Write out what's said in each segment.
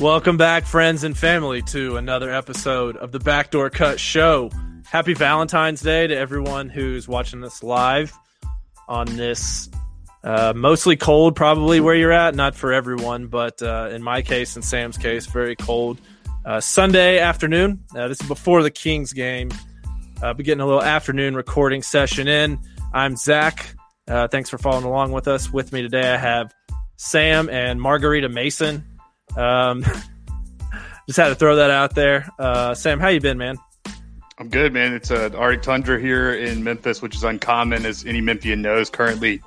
Welcome back, friends and family, to another episode of the Backdoor Cut Show. Happy Valentine's Day to everyone who's watching this live on this uh, mostly cold, probably where you're at. Not for everyone, but uh, in my case and Sam's case, very cold. Uh, Sunday afternoon. Uh, this is before the Kings game. Uh, be getting a little afternoon recording session in. I'm Zach. Uh, thanks for following along with us. With me today, I have Sam and Margarita Mason. Um, just had to throw that out there. Uh, Sam, how you been, man? I'm good, man. It's an Arctic tundra here in Memphis, which is uncommon, as any Memphian knows. Currently,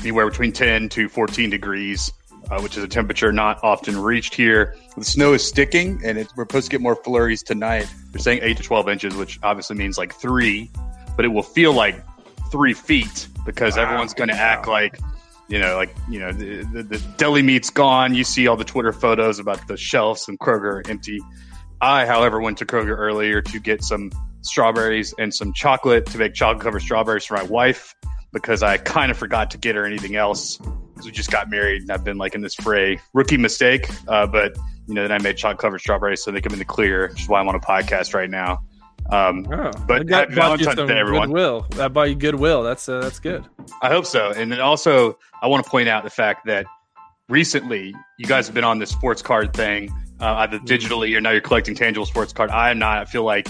anywhere between 10 to 14 degrees, uh, which is a temperature not often reached here. The snow is sticking, and it, we're supposed to get more flurries tonight. They're saying 8 to 12 inches, which obviously means like three, but it will feel like three feet because wow. everyone's going to wow. act like you know, like you know, the, the, the, deli meat's gone. You see all the Twitter photos about the shelves and Kroger empty. I, however, went to Kroger earlier to get some strawberries and some chocolate to make chocolate covered strawberries for my wife because I kind of forgot to get her anything else because we just got married and I've been like in this fray. Rookie mistake, uh, but you know, then I made chocolate covered strawberries so they come in the clear, which is why I'm on a podcast right now. Um, oh, but happy Valentine's Day, everyone. Goodwill. That bought you goodwill. That's uh, that's good. I hope so. And then also, I want to point out the fact that recently you guys have been on this sports card thing, uh, either mm-hmm. digitally or now you're collecting tangible sports card. I am not. I feel like,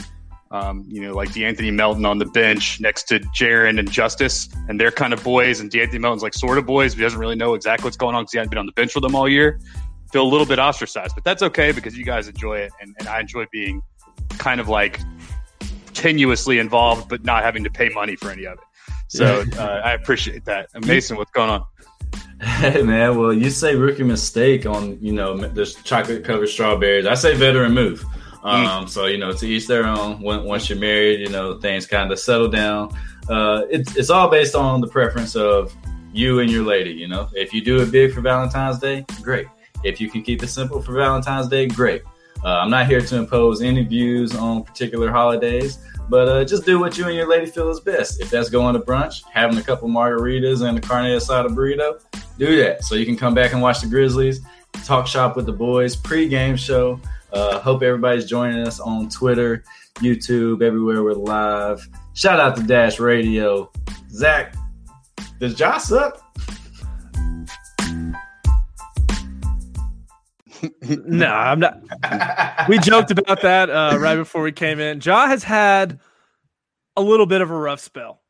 um, you know, like De'Anthony Melton on the bench next to Jaren and Justise, and they're kind of boys, and De'Anthony Melton's like sort of boys, but he doesn't really know exactly what's going on because he hasn't been on the bench with them all year. Feel a little bit ostracized, but that's okay because you guys enjoy it, and, and I enjoy being kind of like tenuously involved, but not having to pay money for any of it. So uh, I appreciate that. Mason, what's going on? Hey man, well you say rookie mistake on you know this chocolate covered strawberries. I say veteran move. Um, mm. So you know to each their own. Once you're married, you know things kind of settle down. Uh, it's it's all based on the preference of you and your lady. You know, if you do it big for Valentine's Day, great. If you can keep it simple for Valentine's Day, great. Uh, I'm not here to impose any views on particular holidays, but uh, just do what you and your lady feel is best. If that's going to brunch, having a couple margaritas and a carne asada burrito, do that. So you can come back and watch the Grizzlies, talk shop with the boys, pre-game show. Uh, hope everybody's joining us on Twitter, YouTube, everywhere we're live. Shout out to Dash Radio. Zach, does Josh up? No, I'm not. we joked about that uh, right before we came in. Ja has had a little bit of a rough spell.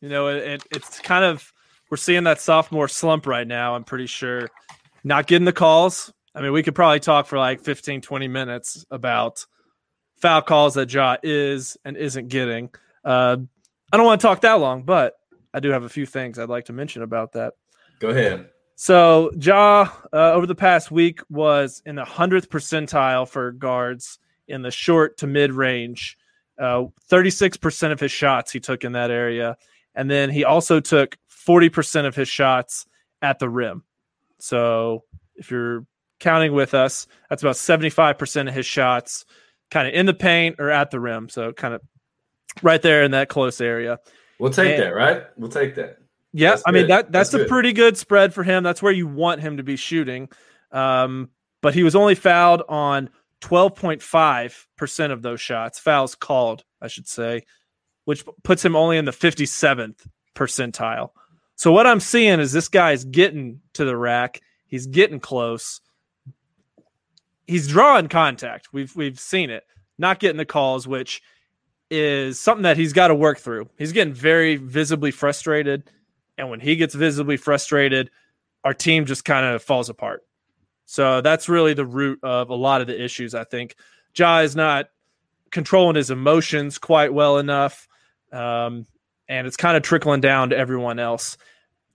You know, it, it, it's kind of we're seeing that sophomore slump right now. I'm pretty sure not getting the calls. I mean, we could probably talk for like 15, 20 minutes about foul calls that Ja is and isn't getting. Uh, I don't want to talk that long, but I do have a few things I'd like to mention about that. Go ahead. So Ja uh, over the past week was in the hundredth percentile for guards in the short to mid range. Uh, thirty-six percent of his shots he took in that area, and then he also took forty percent of his shots at the rim. So if you're counting with us, that's about seventy-five percent of his shots, kind of in the paint or at the rim. So kind of right there in that close area. We'll take and, that, right? We'll take that. Yeah, that's I mean that that's, that's a pretty good spread for him. That's where you want him to be shooting. Um, but he was only fouled on 12.5% of those shots, fouls called, I should say, which puts him only in the 57th percentile. So what I'm seeing is this guy's getting to the rack. He's getting close. He's drawing contact. We've we've seen it. Not getting the calls, which is something that he's got to work through. He's getting very visibly frustrated, and when he gets visibly frustrated, our team just kind of falls apart. So that's really the root of a lot of the issues. I think Ja is not controlling his emotions quite well enough. Um, and it's kind of trickling down to everyone else.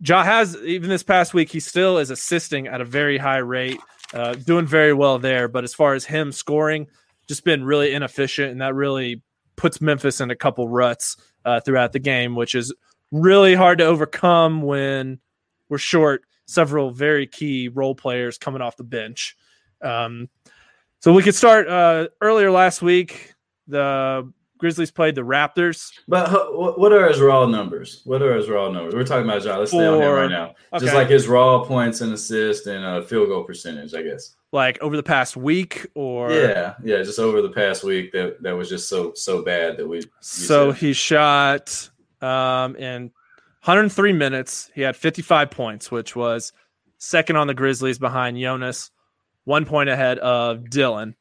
Ja has even this past week, he still is assisting at a very high rate, uh, doing very well there. But as far as him scoring, just been really inefficient, and that really puts Memphis in a couple ruts uh, throughout the game, which is really hard to overcome when we're short several very key role players coming off the bench. Um, so we could start uh, earlier last week. The Grizzlies played the Raptors. But what are his raw numbers? What are his raw numbers? We're talking about John. Let's stay on him right now. Okay. Just like his raw points and assists and uh, field goal percentage, I guess. Like over the past week, or yeah, yeah, just over the past week that that was just so so bad that we. So said. he shot um, in 103 minutes. He had 55 points, which was second on the Grizzlies behind Jonas, one point ahead of Dillon.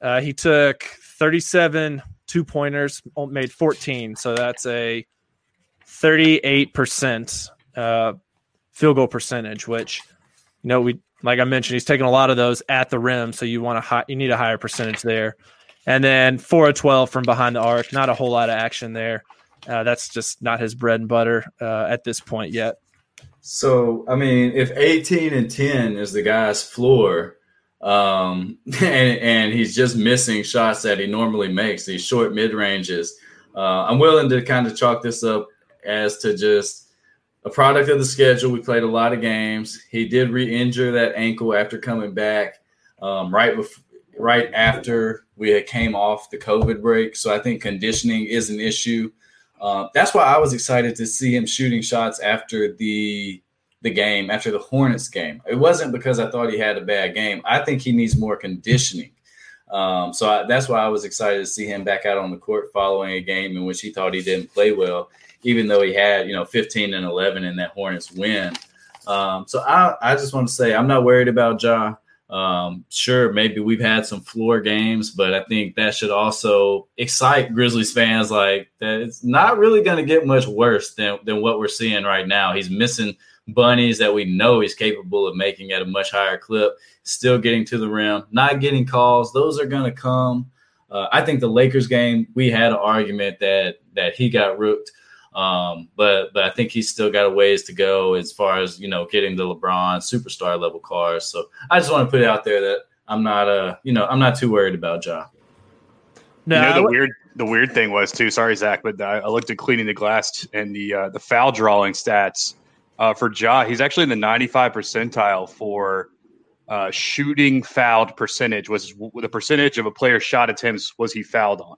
Uh, he took 37 two pointers, made 14. So that's a 38% uh, field goal percentage, which, you know, we, like I mentioned, he's taking a lot of those at the rim. So you want to, high, you need a higher percentage there. And then 4 of 12 from behind the arc. Not a whole lot of action there. Uh, that's just not his bread and butter uh, at this point yet. So, I mean, if 18 and 10 is the guy's floor, um, and, and he's just missing shots that he normally makes, these short mid ranges. Uh, I'm willing to kind of chalk this up as to just a product of the schedule. We played a lot of games. He did re-injure that ankle after coming back um, right before, right after we had came off the COVID break. So I think conditioning is an issue. Uh, that's why I was excited to see him shooting shots after the the game after the Hornets game. It wasn't because I thought he had a bad game. I think he needs more conditioning. Um, so I, that's why I was excited to see him back out on the court following a game in which he thought he didn't play well, even though he had, you know, 15 and 11 in that Hornets win. Um, so I, I just want to say I'm not worried about Ja. Um, sure, maybe we've had some floor games, but I think that should also excite Grizzlies fans like that it's not really going to get much worse than, than what we're seeing right now. He's missing – bunnies that we know he's capable of making at a much higher clip, still getting to the rim, not getting calls. Those are going to come. Uh, I think the Lakers game, we had an argument that that he got rooked. Um, but but I think he's still got a ways to go as far as you know getting the LeBron superstar level cars. So I just want to put it out there that I'm not uh you know I'm not too worried about Ja. No, you know, the weird the weird thing was too. Sorry, Zach, but I, I looked at cleaning the glass and the uh, the foul drawing stats uh, for Ja. He's actually in the 95 percentile for uh, shooting fouled percentage. Was the percentage of a player's shot attempts was he fouled on?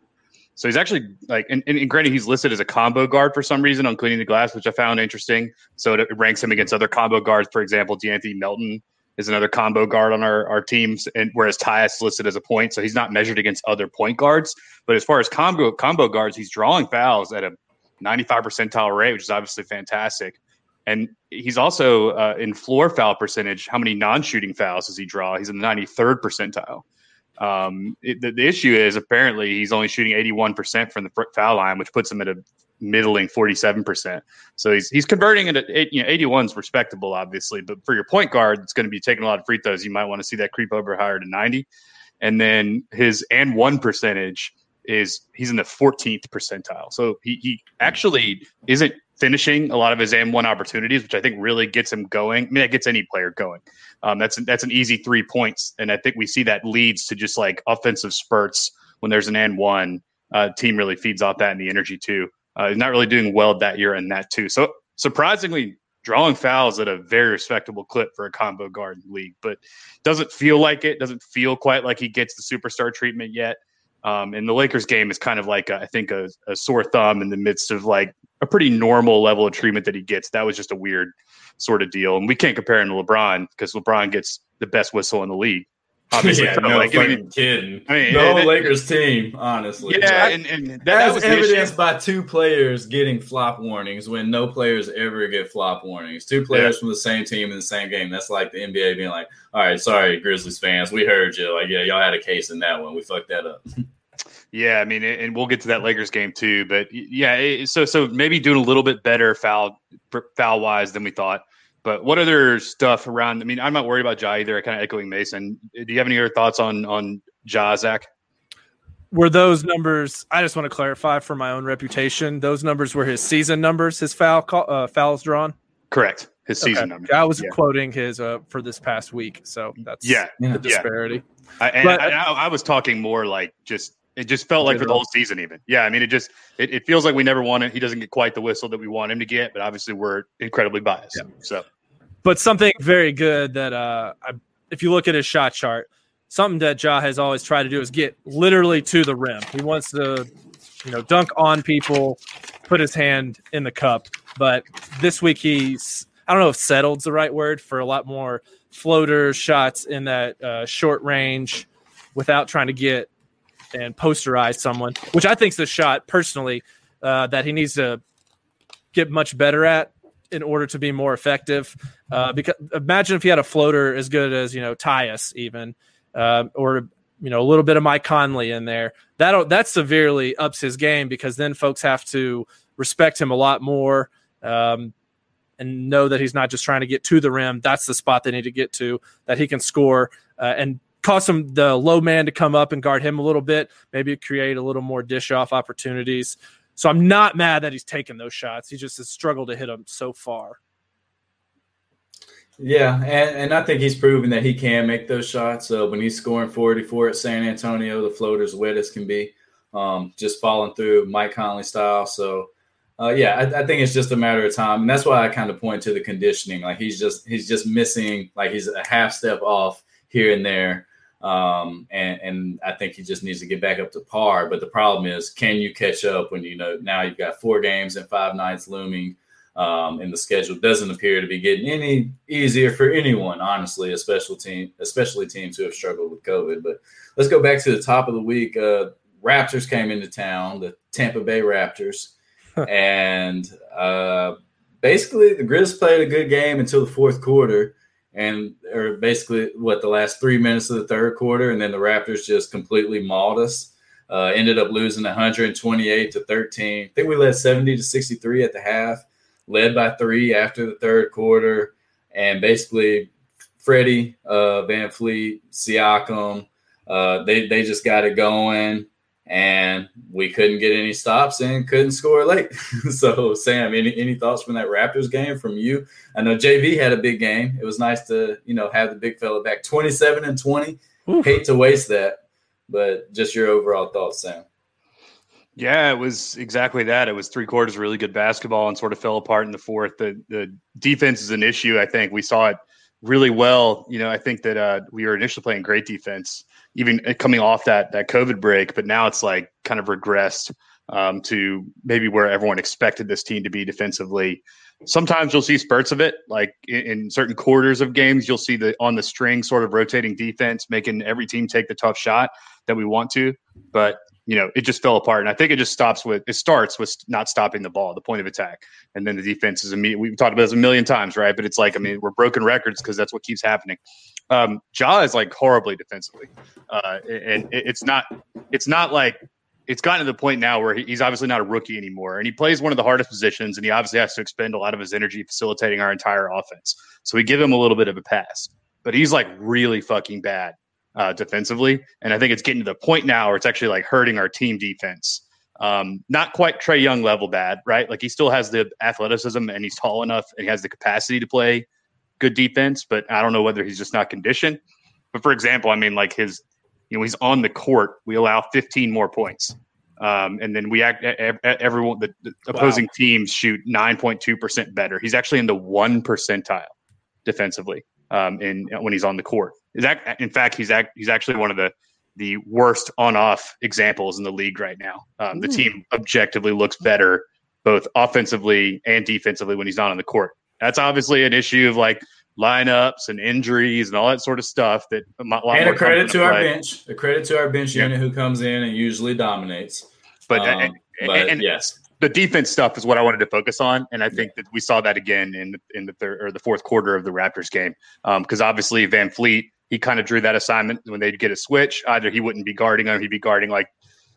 So he's actually like, and, and, granted, he's listed as a combo guard for some reason on cleaning the glass, which I found interesting. So it, ranks him against other combo guards. For example, De'Anthony Melton is another combo guard on our, our teams, and whereas Tyus is listed as a point, so he's not measured against other point guards. But as far as combo combo guards, he's drawing fouls at a 95 percentile rate, which is obviously fantastic. And he's also uh, in floor foul percentage. How many non-shooting fouls does he draw? He's in the 93rd percentile. Um, it, the, the, issue is apparently he's only shooting 81% from the foul line, which puts him at a middling 47%. So he's he's converting it at you know 81 is respectable, obviously, but for your point guard, it's going to be taking a lot of free throws. You might want to see that creep over higher to 90. And then his and one percentage is he's in the 14th percentile. So he, he actually isn't finishing a lot of his M1 opportunities, which I think really gets him going. I mean, that gets any player going. Um, that's that's an easy three points, and I think we see that leads to just like offensive spurts when there's an N one. Uh, team really feeds off that and the energy too. Uh, he's not really doing well that year in that too. So surprisingly, drawing fouls at a very respectable clip for a combo guard league, but doesn't feel like it. Doesn't feel quite like he gets the superstar treatment yet. Um, and the Lakers game is kind of like a, I think a, a sore thumb in the midst of like a pretty normal level of treatment that he gets. That was just a weird sort of deal, and we can't compare him to LeBron because LeBron gets the best whistle in the league. Obviously, yeah, so, no like, I mean, kidding. I mean, the whole Lakers team, honestly. Yeah, and, and that, that was evidenced by two players getting flop warnings when no players ever get flop warnings. Two players yeah. from the same team in the same game. That's like the NBA being like, "All right, sorry, Grizzlies fans, we heard you. Like, yeah, y'all had a case in that one. We fucked that up." Yeah, I mean, and we'll get to that Lakers game too. But yeah, so so maybe doing a little bit better foul foul wise than we thought. But what other stuff around? I mean, I'm not worried about Ja either. I kind of echoing Mason. Do you have any other thoughts on on Ja, Zach? Were those numbers? I just want to clarify for my own reputation. Those numbers were his season numbers. His foul call, uh, fouls drawn. Correct. His season okay. numbers. I was yeah. quoting his uh, for this past week, so that's yeah the disparity. Yeah. I, and, but, I, I was talking more like just it just felt like for the whole season, even. Yeah, I mean, it just it, it, feels like we never won it. He doesn't get quite the whistle that we want him to get, but obviously we're incredibly biased. Yeah. So, but something very good that uh, I, if you look at his shot chart, something that Ja has always tried to do is get literally to the rim. He wants to, you know, dunk on people, put his hand in the cup. But this week he's I don't know if settled's the right word for a lot more floater shots in that uh, short range without trying to get and posterize someone, which I think is the shot personally uh, that he needs to get much better at in order to be more effective. Uh, because imagine if he had a floater as good as you know Tyus even, uh, or you know a little bit of Mike Conley in there. That that severely ups his game because then folks have to respect him a lot more. Um, and know that he's not just trying to get to the rim. That's the spot they need to get to that he can score. Uh, and cause some the low man to come up and guard him a little bit, maybe create a little more dish off opportunities. So I'm not mad that he's taking those shots. He just has struggled to hit them so far. Yeah, and, and I think he's proven that he can make those shots. So when he's scoring 44 at San Antonio, the floater's wet as can be, um, just falling through Mike Conley style. So uh, yeah, I, I, think it's just a matter of time, and that's why I kind of point to the conditioning. Like he's just he's just missing, like he's a half step off here and there. Um, and, and I think he just needs to get back up to par. But the problem is, can you catch up when you know now you've got four games and five nights looming? Um, and the schedule doesn't appear to be getting any easier for anyone, honestly, especially team, especially teams who have struggled with COVID. But let's go back to the top of the week. Uh, Raptors came into town, the Tampa Bay Raptors, and uh, basically the Grizz played a good game until the fourth quarter and or basically what the last three minutes of the third quarter, and then the Raptors just completely mauled us. Uh, ended up losing 128 to 13. I think we led 70 to 63 at the half, led by three after the third quarter, and basically Freddie, uh, VanVleet, Siakam, uh, they they just got it going and we couldn't get any stops and couldn't score late. so, Sam, any any thoughts from that Raptors game from you? I know JV had a big game. It was nice to you know have the big fella back, twenty seven and twenty. Oof. Hate to waste that, but just your overall thoughts, Sam. Yeah, it was exactly that. It was three quarters really good basketball and sort of fell apart in the fourth. The the defense is an issue. I think we saw it really well. You know, I think that uh, we were initially playing great defense even coming off that that COVID break, but now it's like kind of regressed um, to maybe where everyone expected this team to be defensively. Sometimes you'll see spurts of it, like in, in, certain quarters of games, you'll see the on the string sort of rotating defense, making every team take the tough shot that we want to. But you know, it just fell apart, and I think it just stops with it starts with not stopping the ball, the point of attack, and then the defense is immediate. We've talked about this a million times, right? But it's like, I mean, we're broken records because that's what keeps happening. Um, Ja is like horribly defensively, uh, and it's not it's not like it's gotten to the point now where he's obviously not a rookie anymore, and he plays one of the hardest positions, and he obviously has to expend a lot of his energy facilitating our entire offense. So we give him a little bit of a pass, but he's like really fucking bad uh, defensively, and I think it's getting to the point now where it's actually like hurting our team defense. Um, not quite Trae Young level bad, right? Like he still has the athleticism and he's tall enough and he has the capacity to play good defense, but I don't know whether he's just not conditioned. But for example, I mean, like his, you know, he's on the court. We allow 15 more points. Um, and then we act everyone the, the opposing wow. teams shoot 9.2% better. He's actually in the one percentile defensively um, in when he's on the court. Is that in fact he's act, he's actually one of the the worst on-off examples in the league right now. Um, the team objectively looks better both offensively and defensively when he's not on the court. That's obviously an issue of like lineups and injuries and all that sort of stuff. That and a credit to our play. bench, a credit to our bench Yeah. unit who comes in and usually dominates. But, Um, and, but and- yes, the defense stuff is what I wanted to focus on, and I think that we saw that again in the, in the third or the fourth quarter of the Raptors game, because obviously VanVleet he kind of drew that assignment when they'd get a switch. Either he wouldn't be guarding him, he'd be guarding like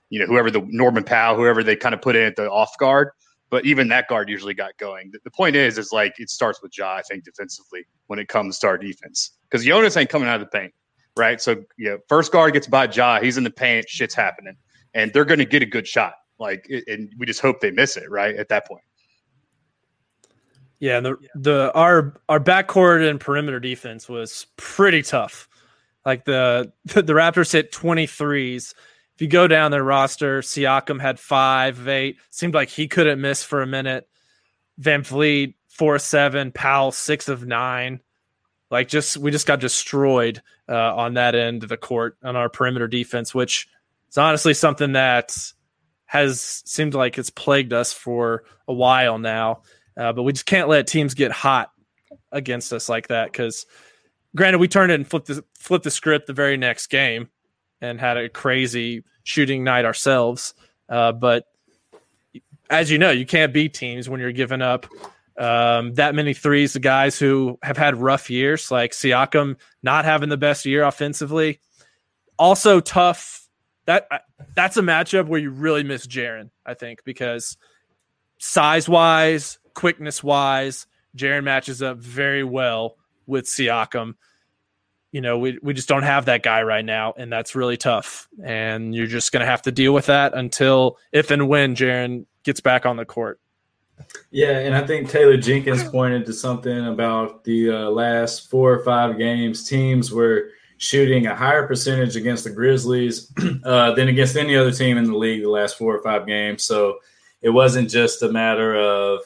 you know whoever the Norman Powell, whoever they kind of put in at the off guard. But even that guard usually got going. The, point is, is like it starts with Ja. I think defensively when it comes to our defense, because Jonas ain't coming out of the paint, right? So you know, first guard gets by Ja, he's in the paint, shit's happening, and they're going to get a good shot. Like, and we just hope they miss it, right? At that point. Yeah, and the the our our backcourt and perimeter defense was pretty tough. Like the the, Raptors hit 23s. If you go down their roster, Siakam had five of eight. Seemed like he couldn't miss for a minute. VanVleet four of seven. Powell six of nine. Like just we just got destroyed uh, on that end of the court on our perimeter defense, which is honestly something that has seemed like it's plagued us for a while now. Uh, but we just can't let teams get hot against us like that because, granted, we turned it and flipped the, flipped the script the very next game and had a crazy shooting night ourselves. Uh, but as you know, you can't beat teams when you're giving up um, that many threes The guys who have had rough years, like Siakam not having the best year offensively. Also tough. That that's a matchup where you really miss Jaren, I think, because size wise, quickness wise, Jaren matches up very well with Siakam. You know, we, we just don't have that guy right now, and that's really tough. And you're just going to have to deal with that until if and when Jaren gets back on the court. Yeah, and I think Taylor Jenkins pointed to something about the uh, last four or five games. Teams were shooting a higher percentage against the Grizzlies uh, than against any other team in the league the last four or five games. So it wasn't just a matter of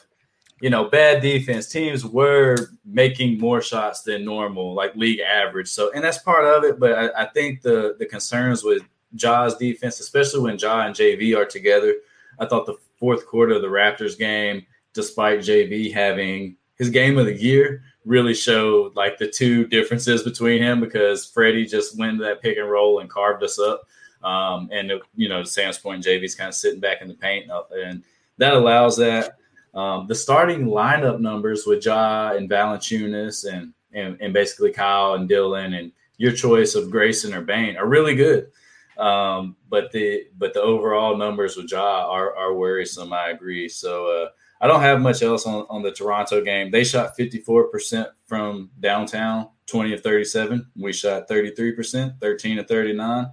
you know bad defense. Teams were making more shots than normal, like league average. So and that's part of it. But I, I think the the concerns with Ja's defense, especially when Ja and JV are together. I thought the fourth quarter of the Raptors game, despite JV having his game of the year, really showed like the two differences between him because Freddie just went to that pick and roll and carved us up. Um, and you know, Sam's point, JV's kind of sitting back in the paint, and that allows that. Um, the starting lineup numbers with Ja and Valanciunas and, and and basically Kyle and Dillon and your choice of Grayson or Bane are really good. Um, but the but the overall numbers with Ja are, are worrisome. I agree. So uh, I don't have much else on, on the Toronto game. They shot 54% from downtown, 20 of 37. We shot 33%, 13 of 39.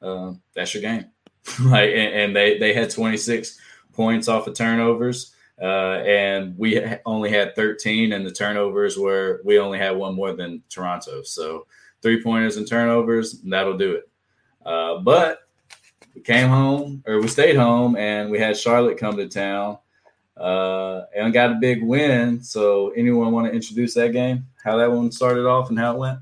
Uh, that's your game. like and, and, they they had 26 points off of turnovers. Uh, and we only had 13, and the turnovers were we only had one more than Toronto. So three pointers and turnovers, that'll do it. Uh, but we came home or we stayed home and we had Charlotte come to town uh, and got a big win. So, anyone want to introduce that game? How that one started off and how it went?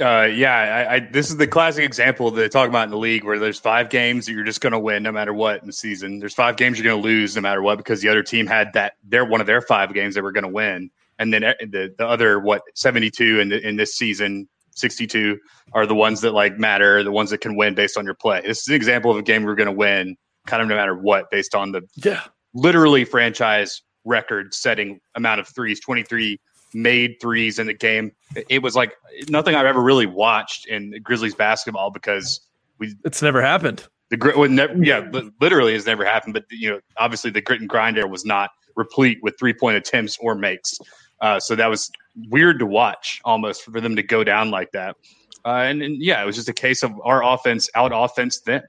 Uh, yeah, I, I, this is the classic example that they talk about in the league where there's five games that you're just going to win no matter what in the season. There's five games you're going to lose no matter what because the other team had that they're one of their five games they were going to win, and then the the other what 72 in the, in this season 62 are the ones that like matter, the ones that can win based on your play. This is an example of a game we're going to win kind of no matter what based on the yeah literally franchise record setting amount of threes 23 made threes in the game. It was like nothing i've ever really watched in grizzlies basketball because we it's never happened. The grit yeah literally has never happened but you know obviously the grit and grind there was not replete with three point attempts or makes. Uh, so that was weird to watch almost for them to go down like that. Uh, and, and yeah it was just a case of our offense out offense then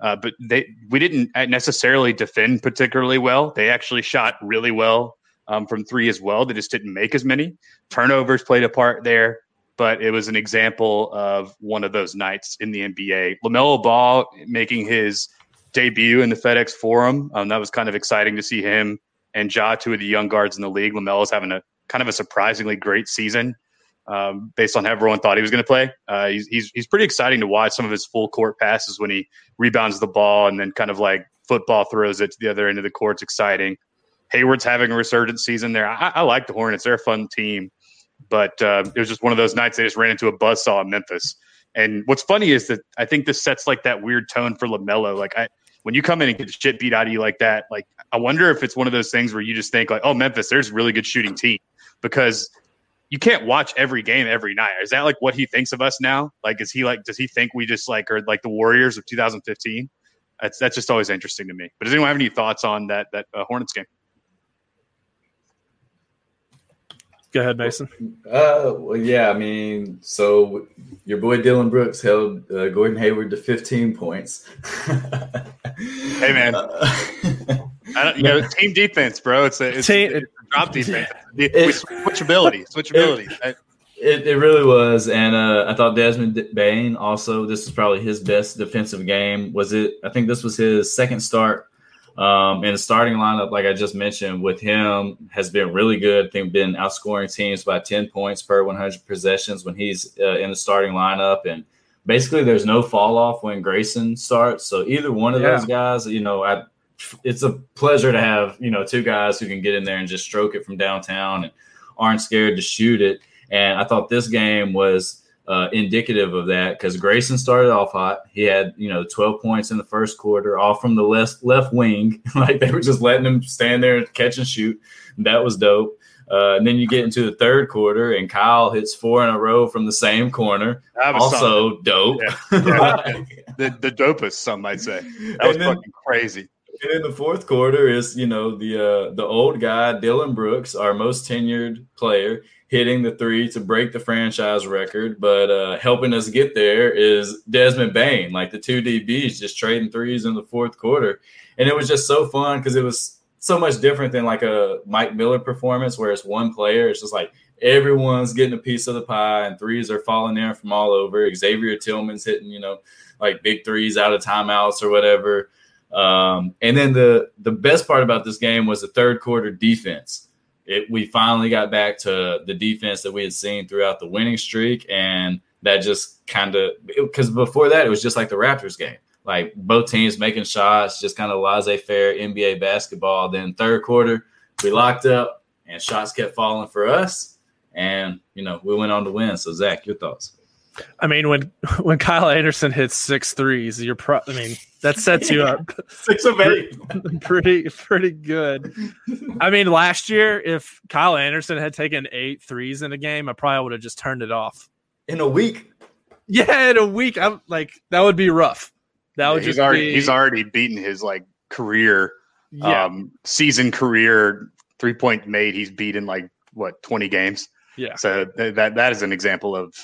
uh, but they we didn't necessarily defend particularly well. They actually shot really well um, from three as well. They just didn't make as many. Turnovers played a part there, but it was an example of one of those nights in the NBA. Lamelo Ball making his debut in the FedEx Forum. Um, that was kind of exciting to see him and Ja, two of the young guards in the league. Lamelo's having a kind of a surprisingly great season. um, based on how everyone thought he was going to play. Uh, he's, he's he's pretty exciting to watch. Some of his full court passes when he rebounds the ball and then kind of like football throws it to the other end of the court. It's exciting. Hayward's having a resurgent season there. I, I like the Hornets; they're a fun team, but uh, it was just one of those nights they just ran into a buzzsaw in Memphis. And what's funny is that I think this sets like that weird tone for Lamelo. Like I, when you come in and get shit beat out of you like that, like I wonder if it's one of those things where you just think like, oh, Memphis, there's a really good shooting team because you can't watch every game every night. Is that like what he thinks of us now? Like, is he like, does he think we just like are like the Warriors of 2015? That's that's just always interesting to me. But does anyone have any thoughts on that that uh, Hornets game? Go ahead, Mason. Uh, well, yeah, I mean, so your boy Dillon Brooks held uh, Gordon Hayward to 15 points. hey, man. I don't, you know, team defense, bro. It's a, it's, team, it's a drop defense. It, switchability, switchability. It, it, it, really was, and uh, I thought Desmond Bane also. This is probably his best defensive game. Was it? I think this was his second start um, and the starting lineup, like I just mentioned, with him has been really good. I think been outscoring teams by 10 points per 100 possessions when he's uh, in the starting lineup. And basically, there's no fall off when Grayson starts. So either one of yeah. those guys, you know, I, it's a pleasure to have, you know, two guys who can get in there and just stroke it from downtown and aren't scared to shoot it. And I thought this game was uh, indicative of that because Grayson started off hot. He had you know 12 points in the first quarter, all from the left left wing. like they were just letting him stand there and catch and shoot. That was dope. Uh, and then you get into the third quarter, and Kyle hits four in a row from the same corner. Also something. dope. Yeah. Yeah. the, the dopest, some might say. That was then, fucking crazy. And in the fourth quarter is you know the uh, the old guy Dillon Brooks, our most tenured player hitting the three to break the franchise record, but uh, helping us get there is Desmond Bane, like the two DBs just trading threes in the fourth quarter. And it was just so fun because it was so much different than like a Mike Miller performance where it's one player. It's just like everyone's getting a piece of the pie and threes are falling in from all over. Xavier Tillman's hitting, you know, like big threes out of timeouts or whatever. Um, and then the the best part about this game was the third quarter defense it, we finally got back to the defense that we had seen throughout the winning streak, and that just kind of because before that it was just like the Raptors game, like both teams making shots, just kind of laissez-faire NBA basketball. Then third quarter, we locked up, and shots kept falling for us, and you know we went on to win. So Zach, your thoughts? I mean, when when Kyle Anderson hits six threes, you're pro. I mean, that sets you up six of eight, pretty pretty good. I mean, last year, if Kyle Anderson had taken eight threes in a game, I probably would have just turned it off in a week. Yeah, in a week, I'm like that would be rough. That would yeah, just already be... he's already beaten his like career, yeah. um, season career three point made. He's beaten like what twenty games. Yeah. So th- that that is an example of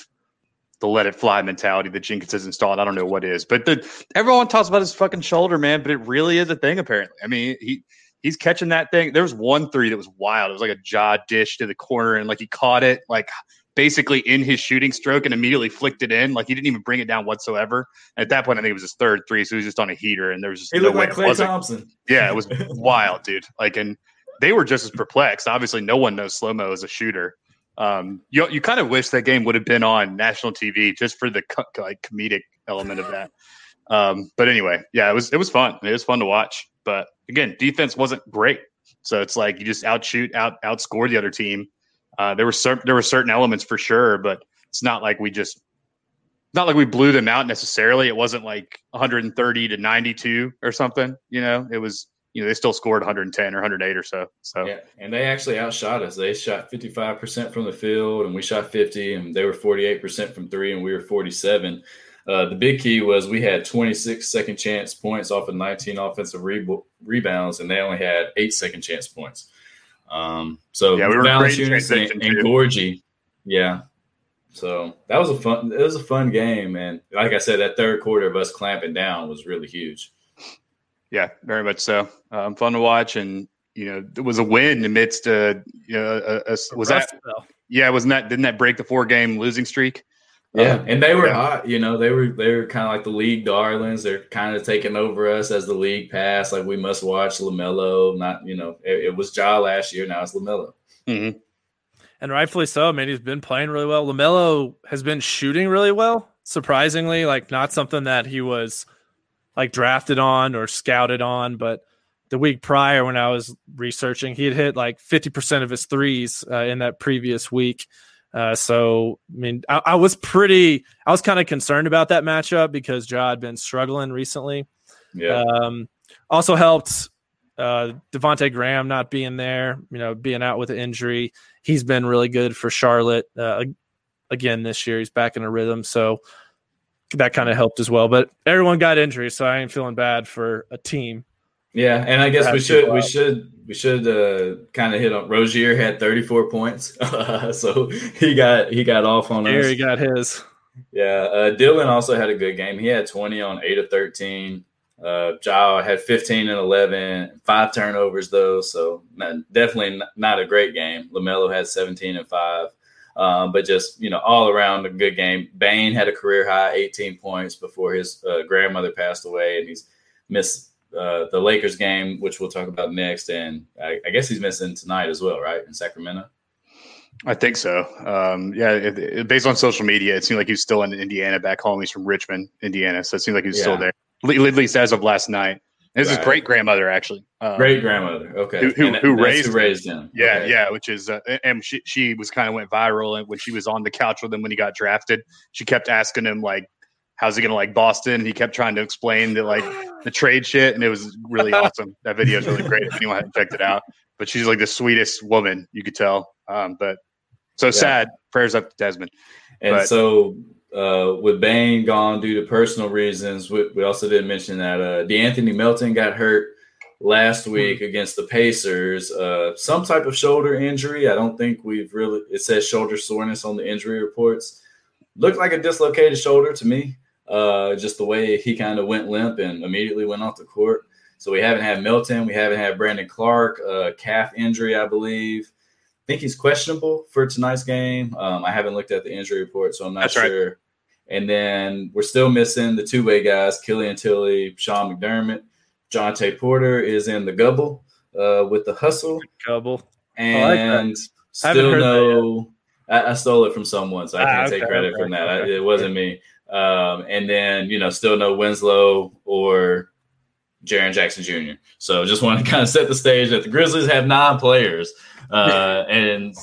the let it fly mentality that Jenkins has installed. I don't know what is, but the, everyone talks about his fucking shoulder, man. But it really is a thing, apparently. I mean, he he's catching that thing. There was one three that was wild. It was like a Ja dish to the corner, and like he caught it like basically in his shooting stroke and immediately flicked it in. Like he didn't even bring it down whatsoever. And at that point, I think it was his third three, so he was just on a heater, and there was just he no looked way like Klay Thompson. Yeah, it was wild, dude. Like, and they were just as perplexed. Obviously, no one knows slow mo as a shooter. Um, you you kind of wish that game would have been on national TV just for the co- like comedic element of that. Um, but anyway, yeah, it was it was fun. It was fun to watch. But again, defense wasn't great, so it's like you just outshoot, out outscore the other team. Uh, there were cer- there were certain elements for sure, but it's not like we just not like we blew them out necessarily. It wasn't like 130 to 92 or something. You know, it was you know, they still scored 110 or 108 or so. So yeah, and they actually outshot us. They shot 55 percent from the field, and we shot 50, and they were 48 percent from three, and we were 47. Uh, the big key was we had 26 second chance points off of 19 offensive re- rebounds, and they only had eight second chance points. Um, so yeah, we were Valanciunas and, and Gorgui, yeah. So that was a fun. It was a fun game, and like I said, that third quarter of us clamping down was really huge. Yeah, very much so. Um, fun to watch, and you know, it was a win amidst a you know, a, a, was that yeah, wasn't that didn't that break the four game losing streak? Yeah, um, and they were yeah. hot. You know, they were they were kind of like the league darlings. They're kind of taking over us as the league passed. Like we must watch Lamelo. Not you know, it, it was Ja last year. Now it's Lamelo. Mm-hmm. and rightfully so. I mean, he's been playing really well. Lamelo has been shooting really well, surprisingly. Like not something that he was like drafted on or scouted on, but the week prior when I was researching, he had hit like fifty percent of his threes uh, in that previous week. Uh, so I mean, I, I was pretty, I was kind of concerned about that matchup because Ja had been struggling recently. Yeah. Um, also helped uh, Devonte Graham not being there, you know, being out with an injury. He's been really good for Charlotte uh, again this year. He's back in a rhythm, so that kind of helped as well. But everyone got injuries, so I ain't feeling bad for a team. Yeah, and I guess we should we should we should uh, kind of hit on Rozier had 34 points, so he got he got off on Here us. he got his. Yeah, uh, Dillon also had a good game. He had 20 on eight of 13. Uh, Ja had 15 and 11, five turnovers though, so not, definitely not a great game. Lamelo had 17 and five, um, but just you know all around a good game. Bane had a career high 18 points before his uh, grandmother passed away, and he's missed uh, the Lakers game, which we'll talk about next. And I, I, guess he's missing tonight as well, right? In Sacramento. I think so. Um, yeah, it, it, based on social media, it seemed like he was still in Indiana back home. He's from Richmond, Indiana, so it seemed like he was yeah. still there. At least as of last night. This right. is great grandmother, actually. Um, great grandmother. Okay. Who, who, who raised, who raised him? Yeah, okay. yeah. Which is, uh, and she she was kind of went viral when she was on the couch with him when he got drafted. She kept asking him like, "How's he gonna like Boston?" And he kept trying to explain that like the trade shit, and it was really awesome. That video is really great if anyone hadn't checked it out. But she's like the sweetest woman you could tell. Um, but so yeah. sad. Prayers up to Desmond. And but, so uh, with Bane gone due to personal reasons, we, we also didn't mention that uh, De'Anthony Melton got hurt last week mm-hmm. against the Pacers. Uh, some type of shoulder injury. I don't think we've really. It says shoulder soreness on the injury reports. Looked like a dislocated shoulder to me. Uh, just the way he kind of went limp and immediately went off the court. So we haven't had Melton. We haven't had Brandon Clarke. Uh, calf injury, I believe. I think he's questionable for tonight's game. Um, I haven't looked at the injury report, so I'm not That's sure. Right. And then we're still missing the two way guys, Killian Tillie, Sean McDermott. Jontay Porter is in the gubble uh, with the hustle. Gubble. And like still no. I, I, stole it from someone, so I can't ah, okay, take credit okay, from that. okay. I, it wasn't me. Um, and then, you know, still no Winslow or Jaren Jackson Jr. So just want to kind of set the stage that the Grizzlies have nine players. Uh, and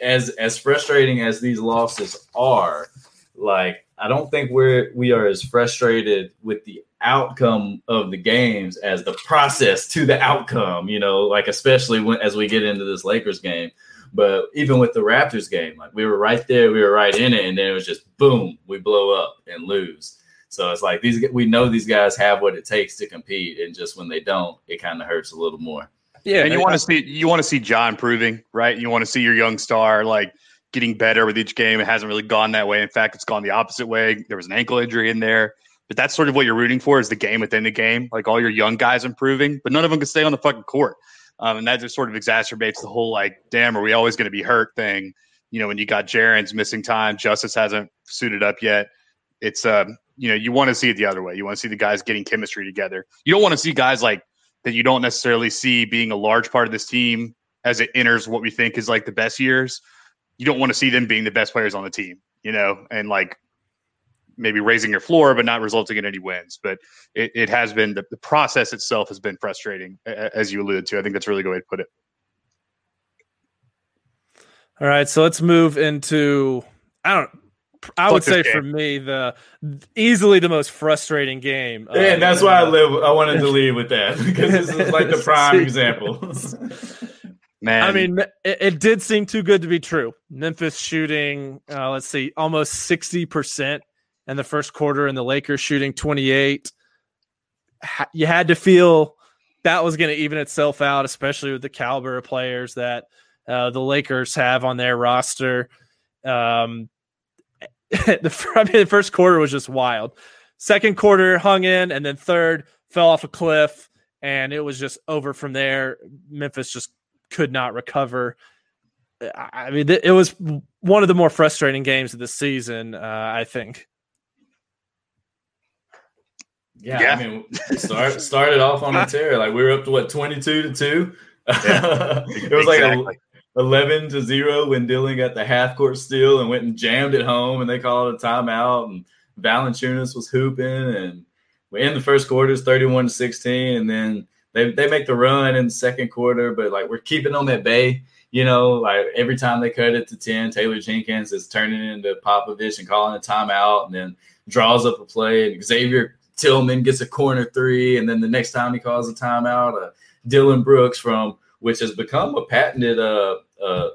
as as frustrating as these losses are, like I don't think we're we are as frustrated with the outcome of the games as the process to the outcome. You know, like especially when as we get into this Lakers game. But even with the Raptors game, like we were right there, we were right in it, and then it was just boom, we blow up and lose. So it's like these we know these guys have what it takes to compete, and just when they don't, it kind of hurts a little more. Yeah, and you want to see you want to see John proving, right? You want to see your young star like getting better with each game. It hasn't really gone that way. In fact, it's gone the opposite way. There was an ankle injury in there. But that's sort of what you're rooting for is the game within the game. Like all your young guys improving, but none of them can stay on the fucking court. Um, and that just sort of exacerbates the whole like, damn, are we always going to be hurt thing? You know, when you got Jaren's missing time, Justise hasn't suited up yet. It's um, you know, you want to see it the other way. You want to see the guys getting chemistry together. You don't want to see guys like that you don't necessarily see being a large part of this team as it enters what we think is like the best years. You don't want to see them being the best players on the team, you know, and like maybe raising your floor but not resulting in any wins. But it, it has been the, the process itself has been frustrating, as you alluded to. I think that's a really good way to put it. All right, so let's move into I don't I Fuck would say game. for me the easily the most frustrating game. Yeah, and that's why I live. I wanted to lead with that because this is like the prime example. Man, I mean, it, it did seem too good to be true. Memphis shooting, uh, let's see, almost sixty percent in the first quarter, and the Lakers shooting twenty eight. Ha- you had to feel that was going to even itself out, especially with the caliber of players that uh, the Lakers have on their roster. Um, the, I mean, the first quarter was just wild. Second quarter hung in, and then third fell off a cliff, and it was just over from there. Memphis just could not recover. I I mean, th- it was one of the more frustrating games of the season. Uh, I think. Yeah, Yeah. I mean, start started off on a tear. Like we were up to what twenty two to two. Yeah, it was like 11 to 0 when Dillon got the half court steal and went and jammed it home and they called a timeout and Valanciunas was hooping and we end the first quarter is 31 to 16 and then they, they make the run in the second quarter but like we're keeping them at bay you know like every time they cut it to 10 Taylor Jenkins is turning into Popovich and calling a timeout and then draws up a play and Xavier Tillman gets a corner three and then the next time he calls a timeout uh, Dillon Brooks from which has become a patented uh, uh,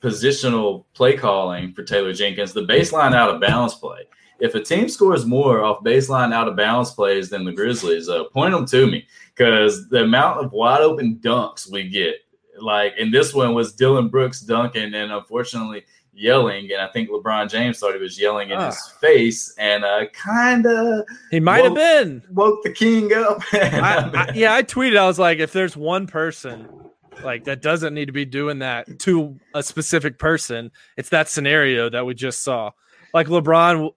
positional play calling for Taylor Jenkins, the baseline out of balance play. If a team scores more off baseline out of balance plays than the Grizzlies, uh, point them to me because the amount of wide open dunks we get, like, and this one was Dillon Brooks dunking, and unfortunately yelling, and I think LeBron James thought he was yelling in his ah. face, and uh, kind of he might have been woke the king up. I, I, yeah, I tweeted, I was like, if there's one person like that doesn't need to be doing that to a specific person. It's that scenario that we just saw. Like LeBron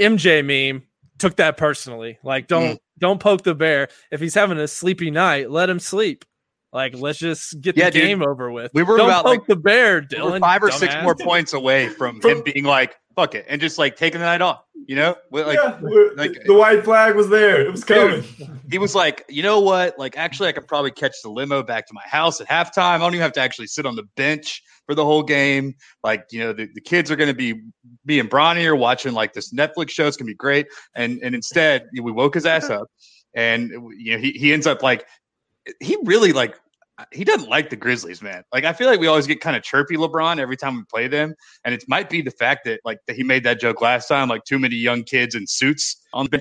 MJ meme took that personally. Like don't mm. don't poke the bear. If he's having a sleepy night, let him sleep. Like let's just get yeah, the dude, game over with. We were don't about poke like, the bear, Dillon. We five or dumbass. six more points away from him being like, fuck it, and just like taking the night off. You know, like, yeah, like the white flag was there; it was coming. he was like, you know what? Like, actually, I could probably catch the limo back to my house at halftime. I don't even have to actually sit on the bench for the whole game. Like, you know, the, the kids are going to be being brawny or watching like this Netflix show. It's going to be great. And and instead, we woke his ass up, and you know, he he ends up like he really like he doesn't like the Grizzlies, man. Like I feel like we always get kind of chirpy LeBron every time we play them, and it might be the fact that like that he made that joke last time, like too many young kids in suits on the.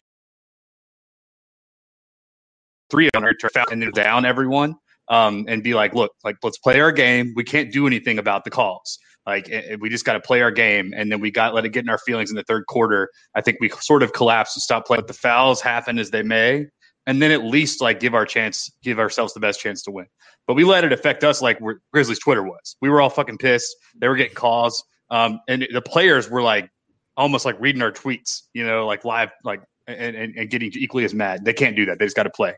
Three hundred to down everyone, um, and be like, look, like let's play our game. We can't do anything about the calls. Like we just got to play our game, and then we got let it get in our feelings in the third quarter. I think we sort of collapsed and stopped playing. But the fouls happen as they may, and then at least like give our chance, give ourselves the best chance to win but we let it affect us like Grizzlies Twitter was. We were all fucking pissed. They were getting calls, um, and the players were like almost like reading our tweets, you know, like live, like and, and, and getting equally as mad. They can't do that. They just got to play.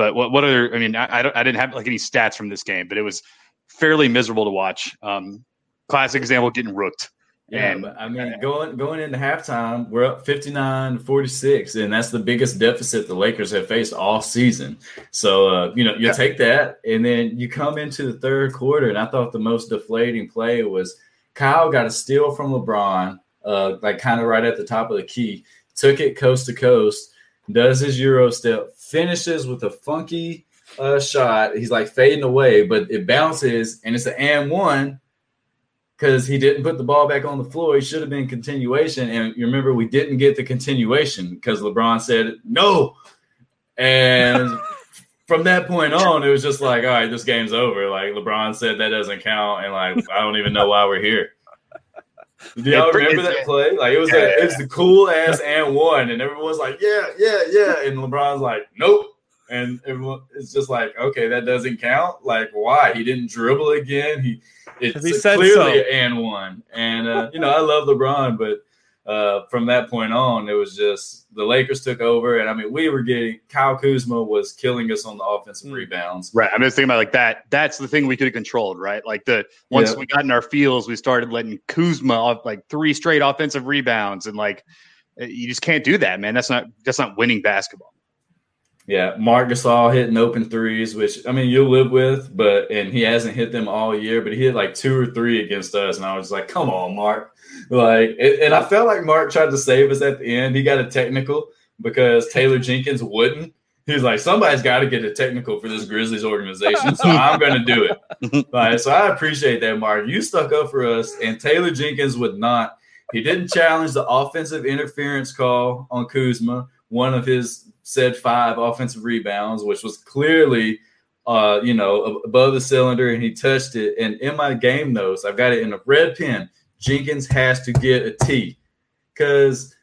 But what what other? I mean, I, I, I didn't have like any stats from this game, but it was fairly miserable to watch. Um, classic example, getting rooked. Yeah, and, I mean, going going into halftime, we're up 59 46, and that's the biggest deficit the Lakers have faced all season. So, uh, you know, you yeah. take that, and then you come into the third quarter, and I thought the most deflating play was Kyle got a steal from LeBron, uh, like kind of right at the top of the key, took it coast to coast, does his Euro step, finishes with a funky uh, shot. He's like fading away, but it bounces, and it's an and one because he didn't put the ball back on the floor. He should have been continuation. And you remember we didn't get the continuation because LeBron said no. And from that point on, it was just like, all right, this game's over. Like LeBron said that doesn't count, and like I don't even know why we're here. Do y'all remember that play? Like it was yeah, a, it was the cool ass and one, and everyone's like, yeah, yeah, yeah, and LeBron's like, nope. And everyone, it's just like, okay, that doesn't count. Like, why? He didn't dribble again. He it's he clearly so. an and one. And uh, you know, I love LeBron, but uh, from that point on, it was just the Lakers took over, and I mean, we were getting Kyle Kuzma was killing us on the offensive mm. rebounds. Right. I'm just thinking about like that. That's the thing we could have controlled, right? Like the once yeah. we got in our feels, we started letting Kuzma off like three straight offensive rebounds, and like you just can't do that, man. That's not that's not winning basketball. Yeah, Marc Gasol hitting open threes, which I mean you'll live with, but and he hasn't hit them all year, but he hit like two or three against us, and I was like, "Come on, Marc!" Like, and I felt like Marc tried to save us at the end. He got a technical because Taylor Jenkins wouldn't. He's like, somebody's got to get a technical for this Grizzlies organization, so I'm going to do it. right, so I appreciate that, Marc. You stuck up for us, and Taylor Jenkins would not. He didn't challenge the offensive interference call on Kuzma, one of his said five offensive rebounds, which was clearly, uh, you know, above the cylinder, and he touched it. And in my game notes, I've got it in a red pen. Jenkins has to get a T because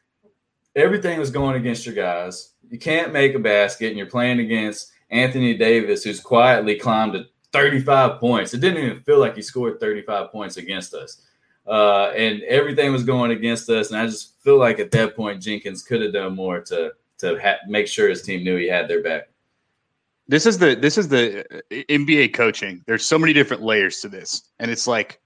everything was going against your guys. You can't make a basket, and you're playing against Anthony Davis, who's quietly climbed to 35 points. It didn't even feel like he scored 35 points against us. Uh, and everything was going against us. And I just feel like at that point, Jenkins could have done more to to ha- make sure his team knew he had their back. this is the this is the uh, NBA coaching. There's so many different layers to this, and it's like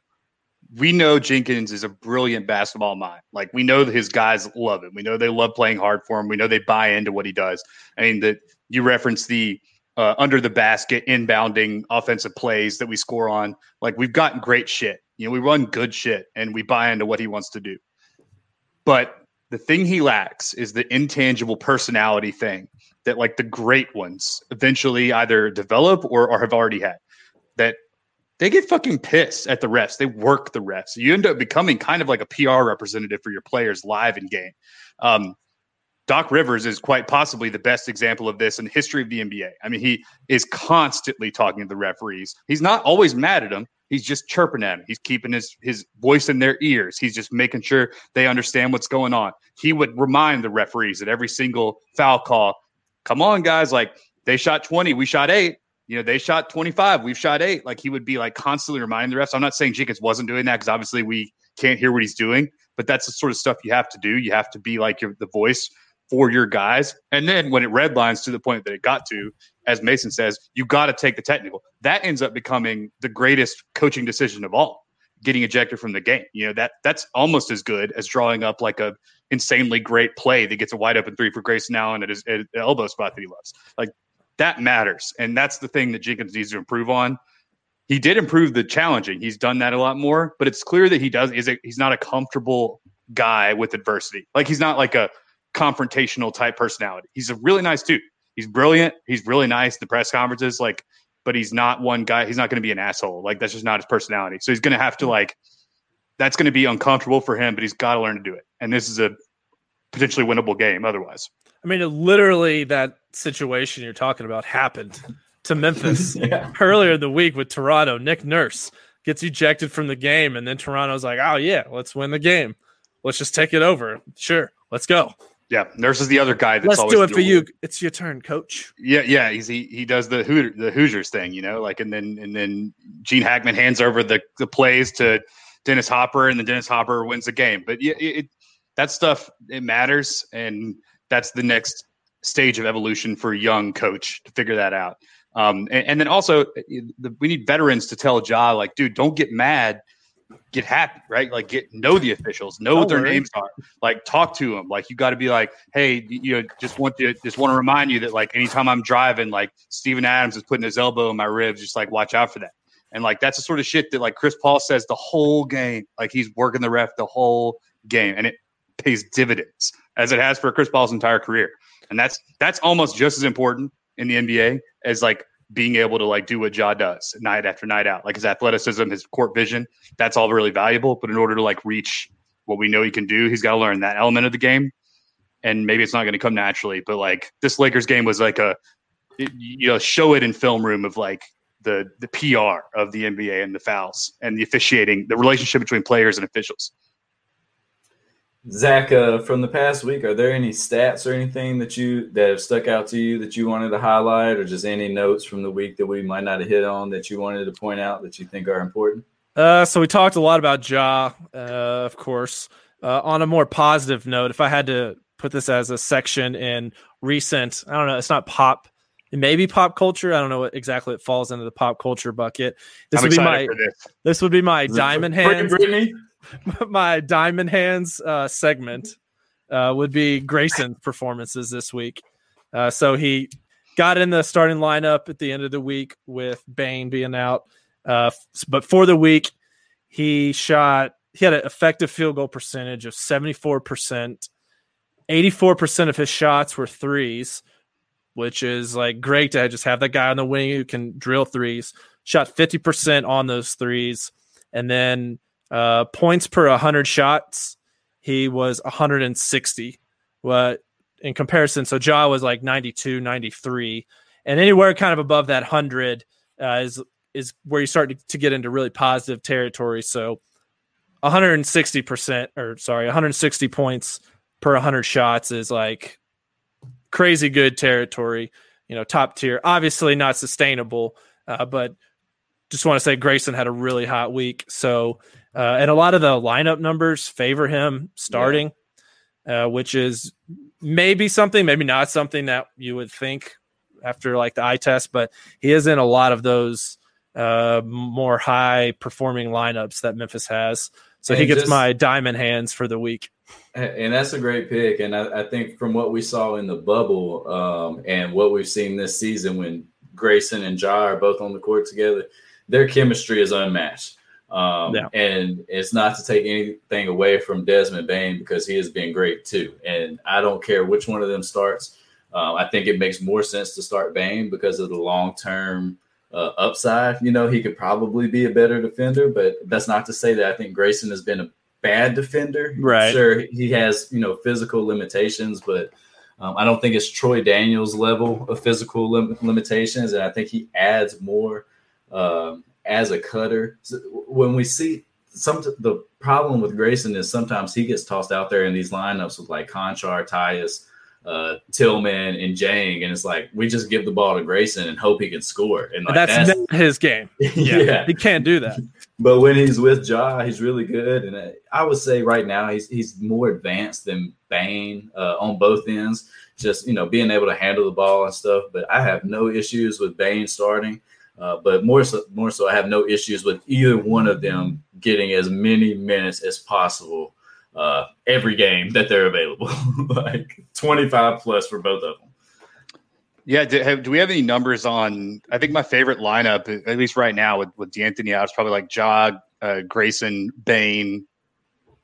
we know Jenkins is a brilliant basketball mind. Like we know that his guys love him. We know they love playing hard for him. We know they buy into what he does. I mean that you reference the uh, under the basket inbounding offensive plays that we score on. Like we've gotten great shit. You know, we run good shit and we buy into what he wants to do. But the thing he lacks is the intangible personality thing that like the great ones eventually either develop or, or have already had. That they get fucking pissed at the refs. They work the refs. You end up becoming kind of like a PR representative for your players live in game. Um, Doc Rivers is quite possibly the best example of this in the history of the NBA. I mean, he is constantly talking to the referees. He's not always mad at them. He's just chirping at them. He's keeping his his voice in their ears. He's just making sure they understand what's going on. He would remind the referees at every single foul call, "Come on, guys! Like they shot twenty, we shot eight. You know, they shot twenty five, we've shot eight. Like he would be like constantly reminding the refs. I'm not saying Jenkins wasn't doing that because obviously we can't hear what he's doing, but that's the sort of stuff you have to do. You have to be like your, the voice for your guys. And then when it redlines to the point that it got to, as Mason says, you got to take the technical. That ends up becoming the greatest coaching decision of all, getting ejected from the game. You know, that that's almost as good as drawing up like a insanely great play that gets a wide open three for Grayson Allen at his at elbow spot that he loves. Like that matters. And that's the thing that Jenkins needs to improve on. He did improve the challenging. He's done that a lot more, but it's clear that he does is he's not a comfortable guy with adversity. Like he's not like a confrontational type personality. He's a really nice dude. He's brilliant. He's really nice. The press conferences, like, but he's not one guy. He's not going to be an asshole. Like that's just not his personality. So he's going to have to like. That's going to be uncomfortable for him, but he's got to learn to do it. And this is a potentially winnable game. Otherwise, I mean, literally that situation you're talking about happened to Memphis yeah. earlier in the week with Toronto. Nick Nurse gets ejected from the game, and then Toronto's like, "Oh yeah, let's win the game. Let's just take it over. Sure, let's go." Yeah, Nurse is the other guy. That's Let's do it for you. It's your turn, Coach. Yeah, yeah. He's he, he does the Hooter, the Hoosiers thing, you know, like and then and then Gene Hackman hands over the the plays to Dennis Hopper, and then Dennis Hopper wins the game. But yeah, it, that stuff it matters, and that's the next stage of evolution for a young coach to figure that out. Um, and, and then also, the, we need veterans to tell Ja, like, dude, don't get mad get happy, right? Like get know the officials, know what their names are, like talk to them. Like you got to be like, hey, you know, just want to just want to remind you that like anytime I'm driving, like Steven Adams is putting his elbow in my ribs, just like watch out for that. And like that's the sort of shit that like Chris Paul says the whole game, like he's working the ref the whole game, and it pays dividends as it has for Chris Paul's entire career. And that's that's almost just as important in the NBA as like being able to like do what Ja does night after night out, like his athleticism, his court vision, that's all really valuable. But in order to like reach what we know he can do, he's got to learn that element of the game. And maybe it's not going to come naturally, but like this Lakers game was like a, you know, show it in film room of like the the PR of the NBA and the fouls and the officiating, the relationship between players and officials. Zach, uh, from the past week, are there any stats or anything that you that have stuck out to you that you wanted to highlight, or just any notes from the week that we might not have hit on that you wanted to point out that you think are important? Uh, so we talked a lot about Ja, uh, of course. Uh, on a more positive note, if I had to put this as a section in recent, I don't know, it's not pop, maybe pop culture. I don't know what exactly it falls into the pop culture bucket. This I'm would be my this. this. would be my diamond hands. Brittany? my diamond hands uh, segment uh, would be Grayson's performances this week. Uh, so he got in the starting lineup at the end of the week with Bane being out. Uh, but for the week, he shot, he had an effective field goal percentage of 74%. 84% of his shots were threes, which is like great to just have that guy on the wing who can drill threes. Shot 50% on those threes. And then uh, points per 100 shots, he was 160. What in comparison, so Ja was like 92, 93, and anywhere kind of above that 100 uh, is is where you start to, to get into really positive territory. So 160 percent, or sorry, 160 points per 100 shots is like crazy good territory. You know, top tier. Obviously not sustainable, uh, but just want to say Grayson had a really hot week. So uh, and a lot of the lineup numbers favor him starting, yeah. uh, which is maybe something, maybe not something that you would think after like the eye test, but he is in a lot of those uh, more high performing lineups that Memphis has. So and he gets just, my diamond hands for the week. And that's a great pick. And I, I think from what we saw in the bubble um, and what we've seen this season when Grayson and Ja are both on the court together, their chemistry is unmatched. Um, yeah. And it's not to take anything away from Desmond Bane because he has been great too. And I don't care which one of them starts. Uh, I think it makes more sense to start Bane because of the long term uh, upside. You know, he could probably be a better defender, but that's not to say that I think Grayson has been a bad defender. Right. Sure, he has, you know, physical limitations, but um, I don't think it's Troy Daniels' level of physical lim- limitations. And I think he adds more um, as a cutter. When we see some, the problem with Grayson is sometimes he gets tossed out there in these lineups with like Konchar, Tyus, uh, Tillman and Dieng, and it's like we just give the ball to Grayson and hope he can score. And like, that's, that's not his game. Yeah, yeah, he can't do that. but when he's with Ja, he's really good, and I would say right now he's he's more advanced than Bane uh, on both ends. Just you know being able to handle the ball and stuff. But I have no issues with Bane starting. Uh, but more so, more so, I have no issues with either one of them getting as many minutes as possible uh, every game that they're available, like 25 plus for both of them. Yeah, do, have, do, we have any numbers on? I think my favorite lineup, at least right now, with with D'Anthony out, is probably like Ja, uh, Grayson, Bane,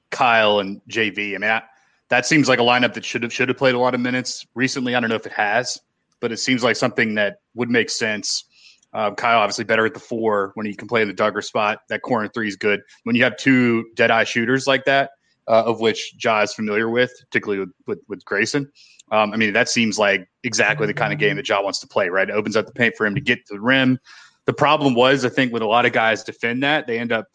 Kyle, and JV. I mean, I, that seems like a lineup that should have should have played a lot of minutes recently. I don't know if it has, but it seems like something that would make sense. Uh, Kyle obviously better at the four when he can play in the dunker spot. That corner three is good. When you have two dead eye shooters like that, uh, of which Ja is familiar with, particularly with, with, with Grayson. Um, I mean, that seems like exactly the kind of game that Ja wants to play, right? It opens up the paint for him to get to the rim. The problem was, I think, with a lot of guys defend that, they end up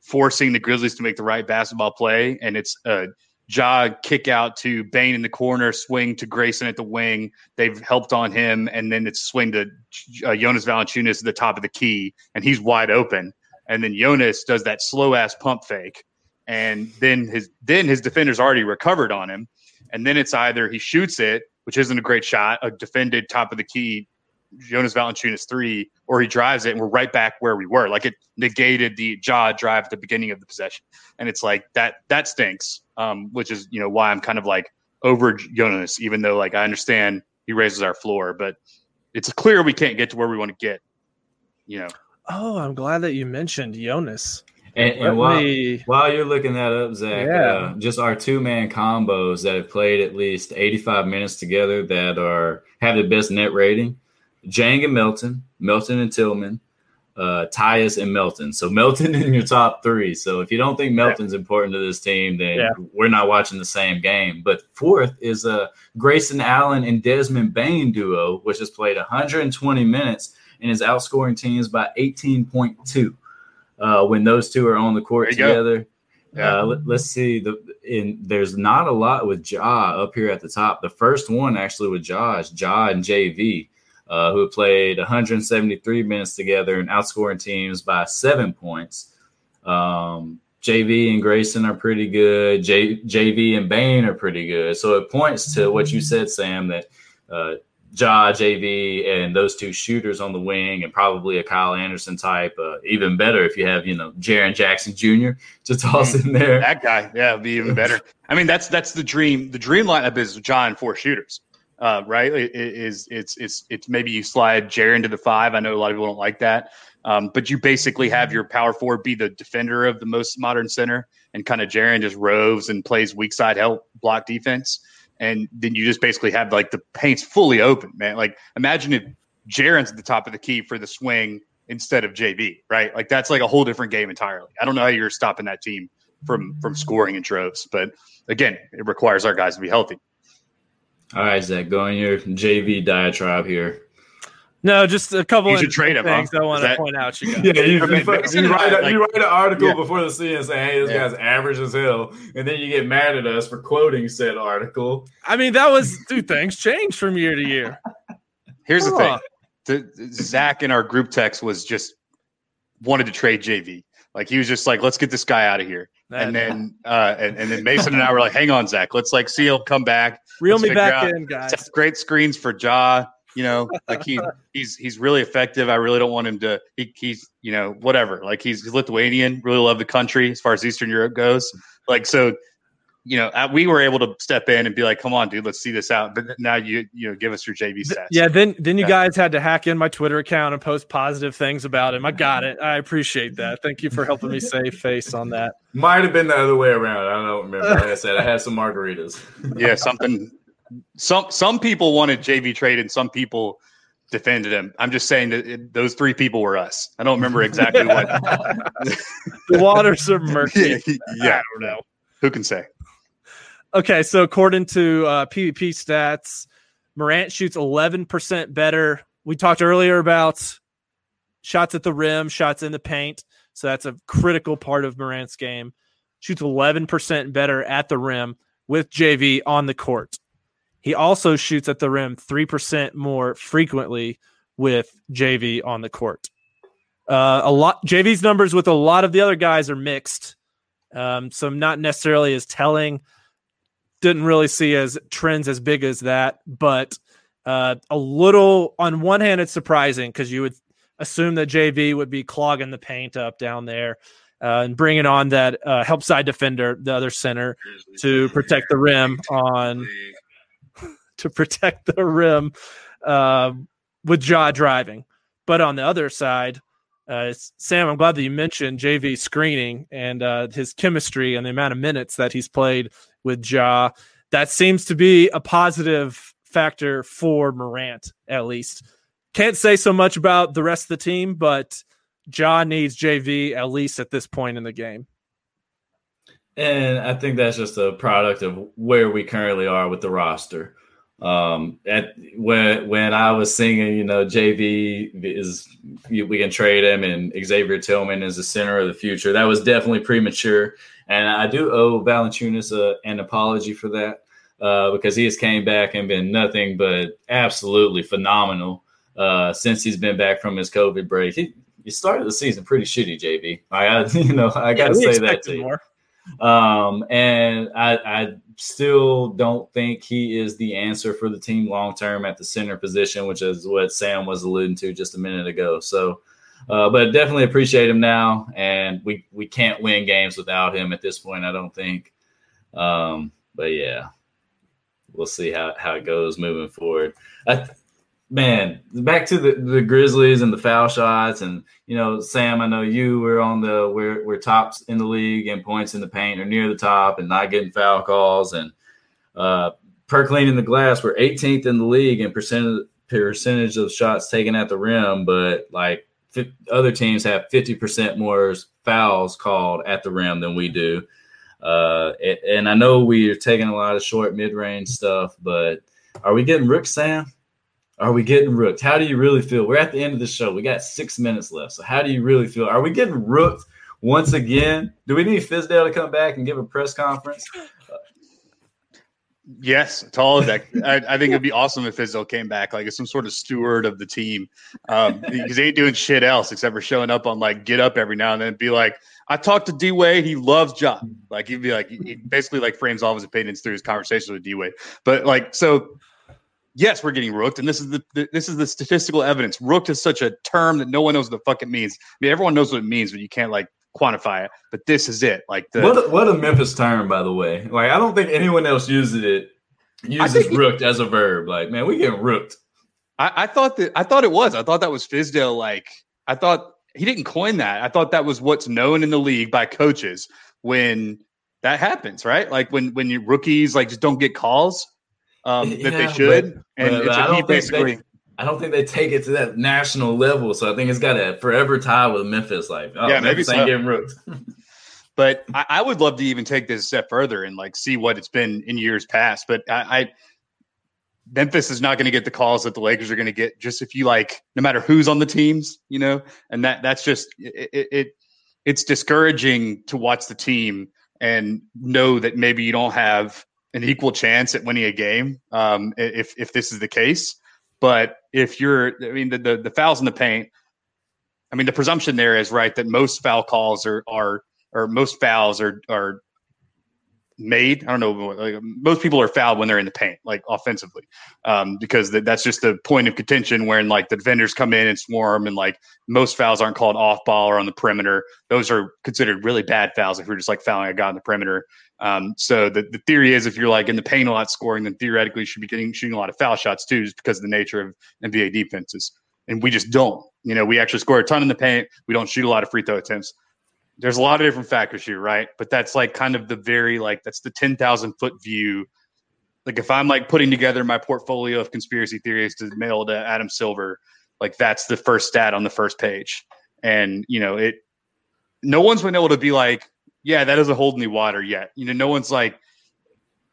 forcing the Grizzlies to make the right basketball play, and it's a Ja kick out to Bane in the corner, swing to Grayson at the wing. They've helped on him, and then it's swing to uh, Jonas Valanciunas at the top of the key, and he's wide open. And then Jonas does that slow ass pump fake, and then his then his defender's already recovered on him, and then it's either he shoots it, which isn't a great shot, a defended top of the key Jonas Valanciunas three, or he drives it, and we're right back where we were. Like it negated the Ja drive at the beginning of the possession, and it's like that that stinks. Um, which is you know why I'm kind of like over Jonas, even though like I understand he raises our floor, but it's clear we can't get to where we want to get. You know. Oh, I'm glad that you mentioned Jonas. And, and while, me... while you're looking that up, Zach, yeah. uh, just our two man combos that have played at least 85 minutes together that are have the best net rating. Dieng and Melton, Melton and Tillman, uh, Tyus and Melton. So Melton in your top three. So if you don't think Melton's important to this team, then yeah. we're not watching the same game. But fourth is a uh, Grayson Allen and Desmond Bane duo, which has played 120 minutes and is outscoring teams by 18.2 uh, when those two are on the court together. Yeah. Uh, let, us see. The in there's not a lot with Ja up here at the top. The first one actually with Ja is Ja and JV, uh, who played 173 minutes together and outscoring teams by seven points. Um, JV and Grayson are pretty good. J, JV and Bane are pretty good. So it points to what you said, Sam, that uh, Ja, JV, and those two shooters on the wing, and probably a Kyle Anderson type. Uh, even better if you have, you know, Jaren Jackson Jr. to toss mm, in there. That guy, yeah, be even better. I mean, that's that's the dream. The dream lineup is John four shooters, uh, right? It, it is it's it's it's maybe you slide Jaren to the five. I know a lot of people don't like that, um, but you basically have your power forward be the defender of the most modern center, and kind of Jaren just roves and plays weak side help block defense and then you just basically have like the paint's fully open, man. Like imagine if Jaren's at the top of the key for the swing instead of JV, right? Like that's like a whole different game entirely. I don't know how you're stopping that team from from scoring in droves, but again, it requires our guys to be healthy. All right, Zach, go on your JV diatribe here. No, just a couple you should trade him, things huh? I want to point out. You, yeah, you, you, you, write, a, you write an article yeah. before the scene and say, "Hey, this yeah. guy's average as hell," and then you get mad at us for quoting said article. I mean, that was dude. Things change from year to year. Here's the thing: the, Zach in our group text was just wanted to trade JV. Like he was just like, "Let's get this guy out of here." That, and then uh, and, and then Mason and I were like, "Hang on, Zach. Let's like see he'll come back. Reel me back in, guys. Great screens for Ja. You know, like he he's he's really effective. I really don't want him to. He, he's you know whatever. Like he's, he's Lithuanian. Really love the country as far as Eastern Europe goes. Like so, you know, uh, we were able to step in and be like, "Come on, dude, let's see this out." But now you you know, give us your JV stats. Yeah, then then you guys had to hack in my Twitter account and post positive things about him. I got it. I appreciate that. Thank you for helping me save face on that. Might have been the other way around. I don't remember. Like I said, I had some margaritas. yeah, something. Some some people wanted JV trade and some people defended him. I'm just saying that it, those three people were us. I don't remember exactly what. the waters are murky. Yeah, yeah, I don't know. Who can say? Okay, so according to uh, PBP stats, Morant shoots 11% better. We talked earlier about shots at the rim, shots in the paint. So that's a critical part of Morant's game. Shoots 11% better at the rim with JV on the court. He also shoots at the rim 3% more frequently with JV on the court. Uh, a lot JV's numbers with a lot of the other guys are mixed. Um, so not necessarily as telling didn't really see as trends as big as that, but uh, a little on one hand, it's surprising because you would assume that JV would be clogging the paint up down there uh, and bringing on that uh, help side defender, the other center, to protect the rim on to protect the rim uh, with Ja driving. But on the other side, uh, Sam, I'm glad that you mentioned JV screening and uh, his chemistry and the amount of minutes that he's played with Ja. That seems to be a positive factor for Morant, at least. Can't say so much about the rest of the team, but Ja needs JV at least at this point in the game. And I think that's just a product of where we currently are with the roster. Um, at when when I was singing, you know, JV is we can trade him, and Xavier Tillman is the center of the future. That was definitely premature, and I do owe Valanciunas a, an apology for that uh, because he has came back and been nothing but absolutely phenomenal uh, since he's been back from his COVID break. He, he started the season pretty shitty, JV. I, you know, I got to yeah, say that to you. Um, and I, I still don't think he is the answer for the team long term at the center position, which is what Sam was alluding to just a minute ago. So, uh, but definitely appreciate him now, and we we can't win games without him at this point. I don't think. Um, but yeah, we'll see how how it goes moving forward. I, man, back to the, the Grizzlies and the foul shots, and you know, Sam, I know you were on the we're we're tops in the league and points in the paint or near the top, and not getting foul calls, and uh, per cleaning the glass, we're 18th in the league in percentage percentage of shots taken at the rim, but like other teams have 50% more fouls called at the rim than we do. Uh, and I know we are taking a lot of short mid range stuff, but are we getting rooked, Sam? Are we getting rooked? How do you really feel? We're at the end of the show. We got six minutes left. So how do you really feel? Are we getting rooked once again? Do we need Fizdale to come back and give a press conference? Yes, to all of that. I, I, think it'd be awesome if Fizdale came back, like as some sort of steward of the team, um, because they ain't doing shit else except for showing up on like get up every now and then and be like, I talked to D Wade. He loves Ja. Like he'd be like, he basically like frames all of his opinions through his conversations with D Wade. But like, so yes, we're getting rooked, and this is the, this is the statistical evidence. Rooked is such a term that no one knows what the fuck it means. I mean, everyone knows what it means, but you can't like quantify it. But this is it. Like the what a, what a Memphis term, by the way. Like I don't think anyone else uses it uses rooked as a verb. Like man, we getting rooked. I, I thought that I thought it was. I thought that was Fizdale. Like I thought he didn't coin that. I thought that was what's known in the league by coaches when that happens, right? Like when when you rookies like just don't get calls um, that they should. But, and but I don't basically. They, I don't think they take it to that national level, so I think it's got a forever tie with Memphis. Like, oh, yeah, maybe so. getting rooked. but I, I, would love to even take this a step further and like see what it's been in years past. But I, I Memphis is not going to get the calls that the Lakers are going to get. Just if you like, no matter who's on the teams, you know, and that that's just it, it it's discouraging to watch the team and know that maybe you don't have an equal chance at winning a game um, if if this is the case. But if you're, I mean, the, the, the fouls in the paint. I mean, the presumption there is right that most foul calls are are or most fouls are are made. I don't know. Like, most people are fouled when they're in the paint, like offensively, um, because th- that's just the point of contention. Where like the defenders come in and swarm, and like most fouls aren't called off ball or on the perimeter. Those are considered really bad fouls if you're just like fouling a guy on the perimeter. Um, so the, the theory is if you're like in the paint a lot scoring, then theoretically you should be getting shooting a lot of foul shots too, just because of the nature of NBA defenses. And we just don't. You know, we actually score a ton in the paint. We don't shoot a lot of free throw attempts there's a lot of different factors here, right? But that's like kind of the very like that's the ten thousand foot view. Like if I'm like putting together my portfolio of conspiracy theories to mail to Adam Silver, like that's the first stat on the first page. And you know, it no one's been able to be like, yeah, that doesn't hold any water yet. You know, no one's like,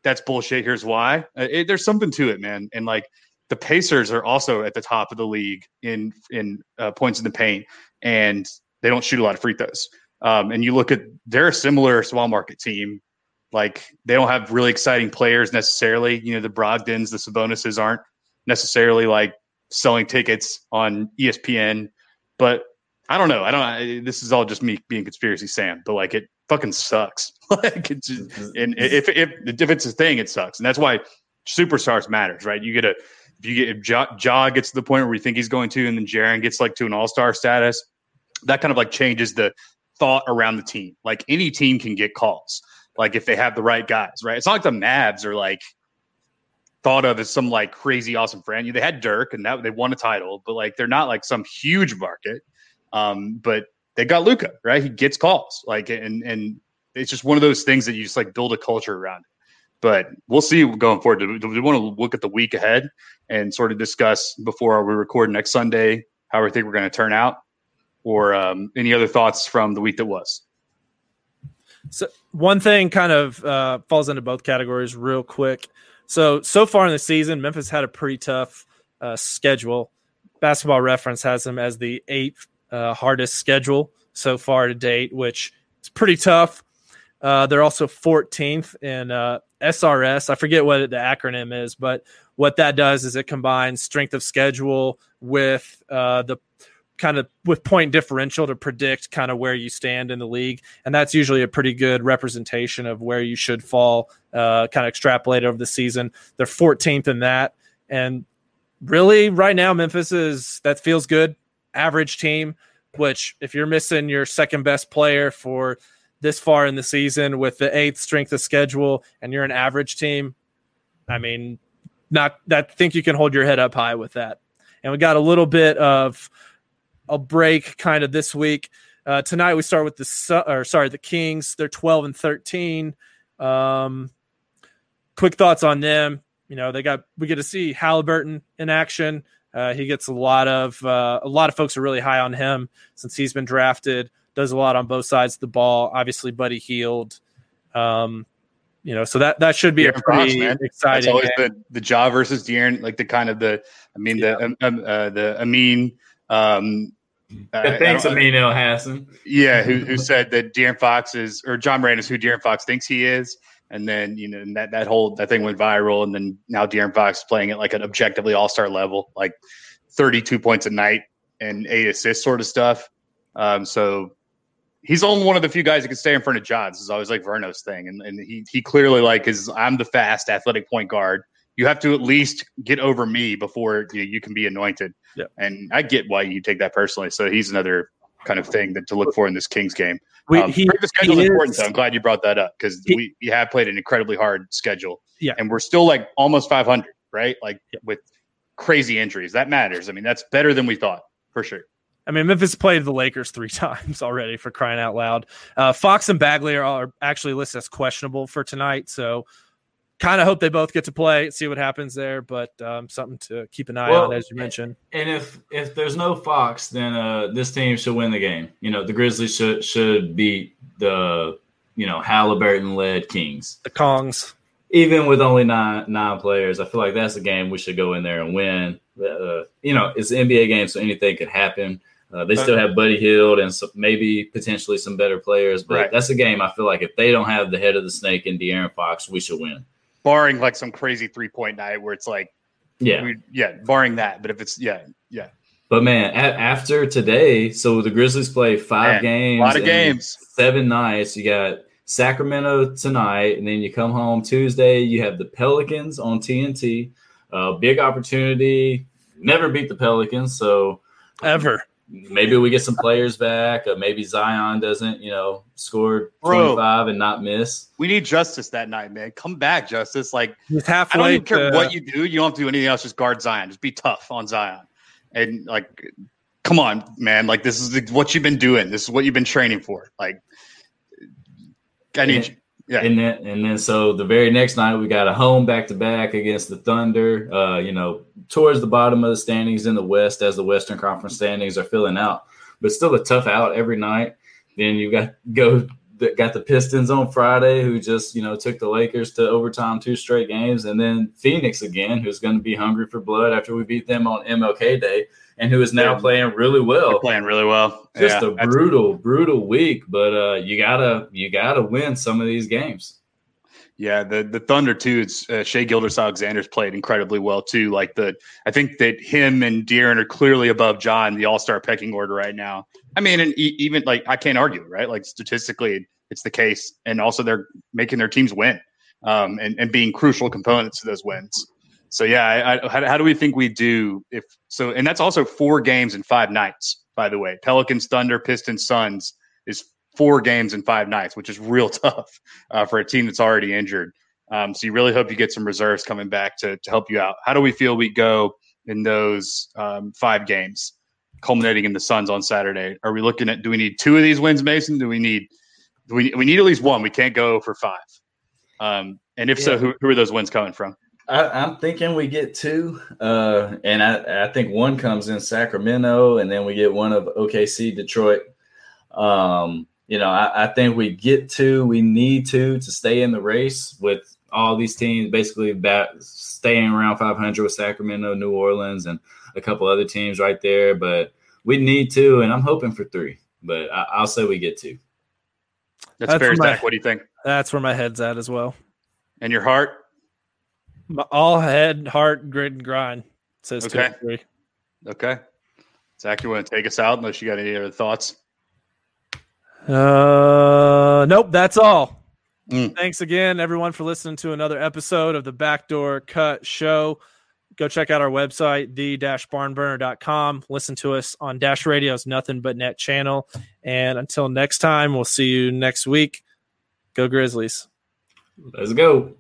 that's bullshit. Here's why. Uh, it, there's something to it, man. And like the Pacers are also at the top of the league in in uh, points in the paint, and they don't shoot a lot of free throws. Um, and you look at they're a similar small market team. Like they don't have really exciting players necessarily. You know, the Brogdons, the Sabonis's aren't necessarily like selling tickets on ESPN. But I don't know. I don't. This is all just me being conspiracy Sam. But like it fucking sucks. like it's just, and if if if it's a thing, it sucks. And that's why superstars matters, right? You get a if you get if Ja, ja gets to the point where we think he's going to, and then Jaren gets like to an all star status, that kind of like changes the thought around the team. Like any team can get calls, like if they have the right guys, right? It's not like the Mavs are like thought of as some like crazy awesome friend. They had Dirk and that they won a title, but like they're not like some huge market. Um, but they got Luka, right? He gets calls, like and and it's just one of those things that you just like build a culture around. But we'll see going forward. Do, do we want to look at the week ahead and sort of discuss before we record next Sunday how we think we're going to turn out? Or um, any other thoughts from the week that was? So one thing kind of uh, falls into both categories real quick. So so far in the season, Memphis had a pretty tough uh, schedule. Basketball Reference has them as the eighth uh, hardest schedule so far to date, which is pretty tough. Uh, they're also 14th in SRS. Uh, I forget what the acronym is, but what that does is it combines strength of schedule with uh, the kind of with point differential to predict kind of where you stand in the league. And that's usually a pretty good representation of where you should fall, uh, kind of extrapolate over the season. They're 14th in that. And really, right now, Memphis is that feels good. Average team, which if you're missing your second best player for this far in the season with the eighth strength of schedule and you're an average team, I mean, not that think you can hold your head up high with that. And we got a little bit of a break kind of this week. Uh, tonight we start with the or sorry the Kings. They're twelve and thirteen. Um, quick thoughts on them. You know they got we get to see Halliburton in action. Uh, he gets a lot of uh, a lot of folks are really high on him since he's been drafted. Does a lot on both sides of the ball. Obviously, Buddy Hield. Um, you know, so that that should be De'Aaron a pretty Fox, exciting. That's always game. the the Ja versus De'Aaron, like the kind of the I mean yeah. the um, uh, the Amin um, uh, thanks, Amin Hassan. Yeah, who, who said that De'Aaron Fox is, or Ja Morant is who De'Aaron Fox thinks he is. And then, you know, and that, that whole, that thing went viral. And then now De'Aaron Fox is playing at like an objectively all star level, like 32 points a night and eight assists sort of stuff. Um, so he's only one of the few guys that can stay in front of Johns. Is always like Verno's thing. And, and he, he clearly like is, I'm the fast athletic point guard you have to at least get over me before you, know, you can be anointed. Yeah. And I get why you take that personally. So he's another kind of thing that to look for in this Kings game. We, um, he, the schedule is important, though. I'm glad you brought that up because we, we have played an incredibly hard schedule. Yeah. And we're still like almost 500, right? Like yeah. with crazy injuries. That matters. I mean, that's better than we thought for sure. I mean, Memphis played the Lakers three times already for crying out loud. Uh, Fox and Bagley are, are actually listed as questionable for tonight. So kind of hope they both get to play, see what happens there. But um, something to keep an eye well, on, as you mentioned. And if if there's no Fox, then uh, this team should win the game. You know, the Grizzlies should should beat the you know Halliburton led Kings, the Kongs. Even with only nine nine players, I feel like that's a game we should go in there and win. Uh, you know, it's an NBA game, so anything could happen. Uh, they still have Buddy Hield and so maybe potentially some better players, but right. that's a game I feel like if they don't have the head of the snake and De'Aaron Fox, we should win barring like some crazy three point night where it's like, yeah, we, yeah, barring that. But if it's yeah, yeah. But man, a- after today, so the Grizzlies play five man, games, a lot of games, seven nights. You got Sacramento tonight, and then you come home Tuesday. You have the Pelicans on TNT. Uh, big opportunity. Never beat the Pelicans, so ever. Maybe we get some players back. Uh, maybe Zion doesn't, you know, score twenty five and not miss. We need Justise that night, man. Come back, Justise. Like He's halfway. I don't even care to- what you do. You don't have to do anything else. Just guard Zion. Just be tough on Zion. And like, come on, man. Like this is what you've been doing. This is what you've been training for. Like, I need you. Yeah. And then and then so the very next night we got a home back to back against the Thunder. Uh, you know, towards the bottom of the standings in the West as the Western Conference standings are filling out, but still a tough out every night. Then you got go got the Pistons on Friday, who just you know took the Lakers to overtime two straight games, and then Phoenix again, who's going to be hungry for blood after we beat them on MLK Day, and who is now Yeah. playing really well They're playing really well. just Yeah, a brutal, brutal week. But uh, you gotta you gotta win some of these games. Yeah, the the Thunder too. It's uh, Shai Gilgeous-Alexander's played incredibly well too. Like the, I think that him and De'Aaron are clearly above John the All Star pecking order right now. I mean, and e- even like I can't argue, right? Like statistically, it's the case, and also they're making their teams win, um, and and being crucial components to those wins. So yeah, I, I, how, how do we think we do if so? And that's also four games in five nights, by the way. Pelicans, Thunder, Pistons, Suns is four games in five nights, which is real tough uh, for a team that's already injured. Um, so you really hope you get some reserves coming back to, to help you out. How do we feel we go in those um, five games, culminating in the Suns on Saturday? Are we looking at? Do we need two of these wins, Mason? Do we need? Do we we need at least one? We can't go for five. Um, and if so, who, who are those wins coming from? I, I'm thinking we get two, uh, and I, I think one comes in Sacramento, and then we get one of OKC, Detroit. Um, you know, I, I think we get to, We need to, to stay in the race with all these teams, basically bat, staying around 500 with Sacramento, New Orleans, and a couple other teams right there. But we need to, and I'm hoping for three. But I, I'll say we get two. That's, That's fair, my- Zach. What do you think? That's where my head's at as well. And your heart? My- All head, heart, grit, and grind says two Okay. and three. Okay. Zach, you want to take us out unless you got any other thoughts? Uh, nope, that's all. Mm. Thanks again, everyone, for listening to another episode of the Backdoor Cut Show. Go check out our website, the-barnburner.com. Listen to us on Dash Radio's Nothing But Net channel. And until next time, we'll see you next week. Go Grizzlies. Let's go.